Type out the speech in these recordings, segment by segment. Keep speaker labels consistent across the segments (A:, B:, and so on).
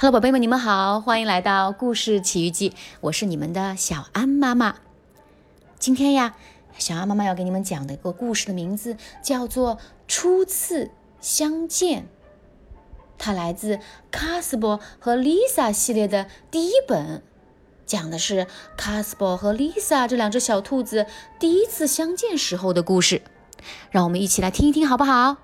A: Hello，宝贝们，你们好，欢迎来到故事奇遇记，我是你们的小安妈妈。今天呀，小安妈妈要给你们讲的一个故事的名字叫做《初次相见》，它来自卡斯伯和丽萨系列的第一本，讲的是卡斯伯和丽萨这两只小兔子第一次相见时候的故事。让我们一起来听一听，好不好？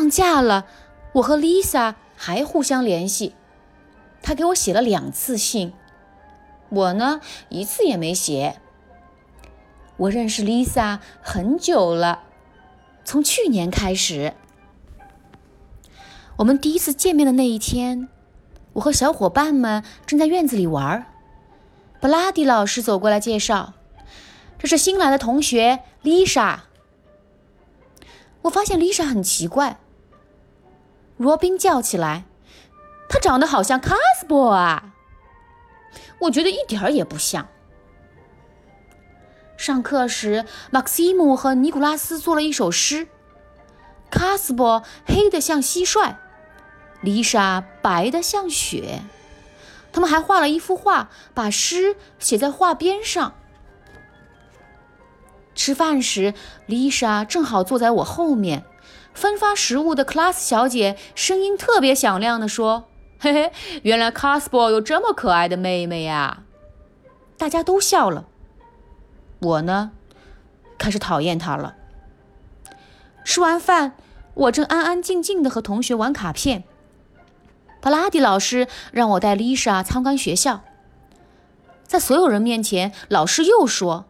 A: 放假了，我和 Lisa 还互相联系。她给我写了两次信，我呢一次也没写。我认识 Lisa 很久了，从去年开始。我们第一次见面的那一天，我和小伙伴们正在院子里玩儿。布拉迪老师走过来介绍：“这是新来的同学 Lisa。”我发现丽莎很奇怪。罗宾叫起来：“他长得好像卡斯伯啊！”我觉得一点儿也不像。上课时，马克西姆和尼古拉斯做了一首诗：“卡斯伯黑的像蟋蟀，丽莎白的像雪。”他们还画了一幅画，把诗写在画边上。吃饭时，丽莎正好坐在我后面。分发食物的 class 小姐声音特别响亮地说：“嘿嘿，原来 Casper 有这么可爱的妹妹呀！”大家都笑了。我呢，开始讨厌她了。吃完饭，我正安安静静地和同学玩卡片。普拉迪老师让我带丽莎参观学校。在所有人面前，老师又说。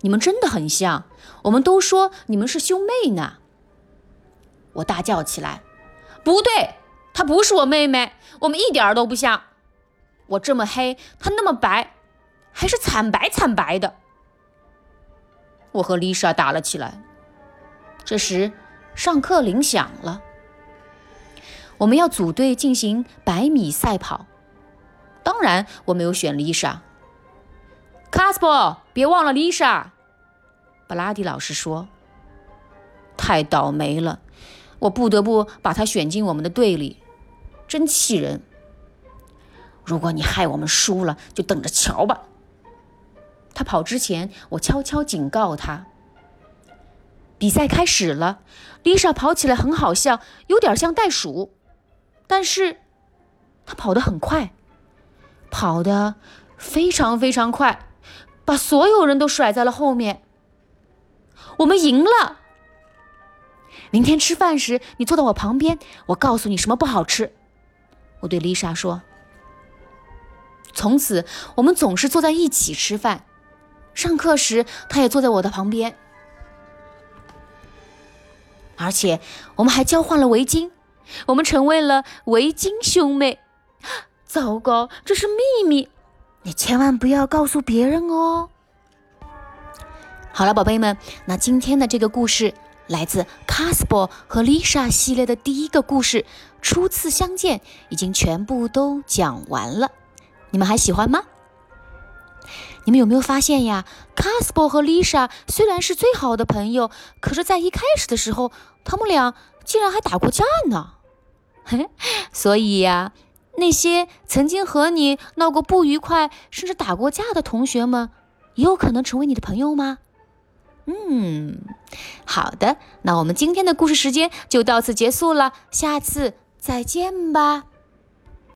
A: 你们真的很像，我们都说你们是兄妹呢。我大叫起来：“不对，她不是我妹妹，我们一点都不像。我这么黑，她那么白，还是惨白惨白的。”我和丽莎打了起来。这时，上课铃响了，我们要组队进行百米赛跑。当然，我没有选丽莎。卡斯伯，别忘了丽莎。布拉迪老师说：“太倒霉了，我不得不把他选进我们的队里，真气人。如果你害我们输了，就等着瞧吧。”他跑之前，我悄悄警告他。比赛开始了，丽莎跑起来很好笑，有点像袋鼠，但是她跑得很快，跑得非常非常快，把所有人都甩在了后面。我们赢了。明天吃饭时，你坐到我旁边，我告诉你什么不好吃。我对丽莎说。从此，我们总是坐在一起吃饭。上课时，她也坐在我的旁边。而且，我们还交换了围巾，我们成为了围巾兄妹。糟糕，这是秘密，你千万不要告诉别人哦。好了，宝贝们，那今天的这个故事来自卡斯伯和丽莎系列的第一个故事，初次相见已经全部都讲完了。你们还喜欢吗？你们有没有发现呀？卡斯伯和丽莎虽然是最好的朋友，可是，在一开始的时候，他们俩竟然还打过架呢。嘿，所以呀，那些曾经和你闹过不愉快，甚至打过架的同学们，也有可能成为你的朋友吗？嗯，好的，那我们今天的故事时间就到此结束了，下次再见吧。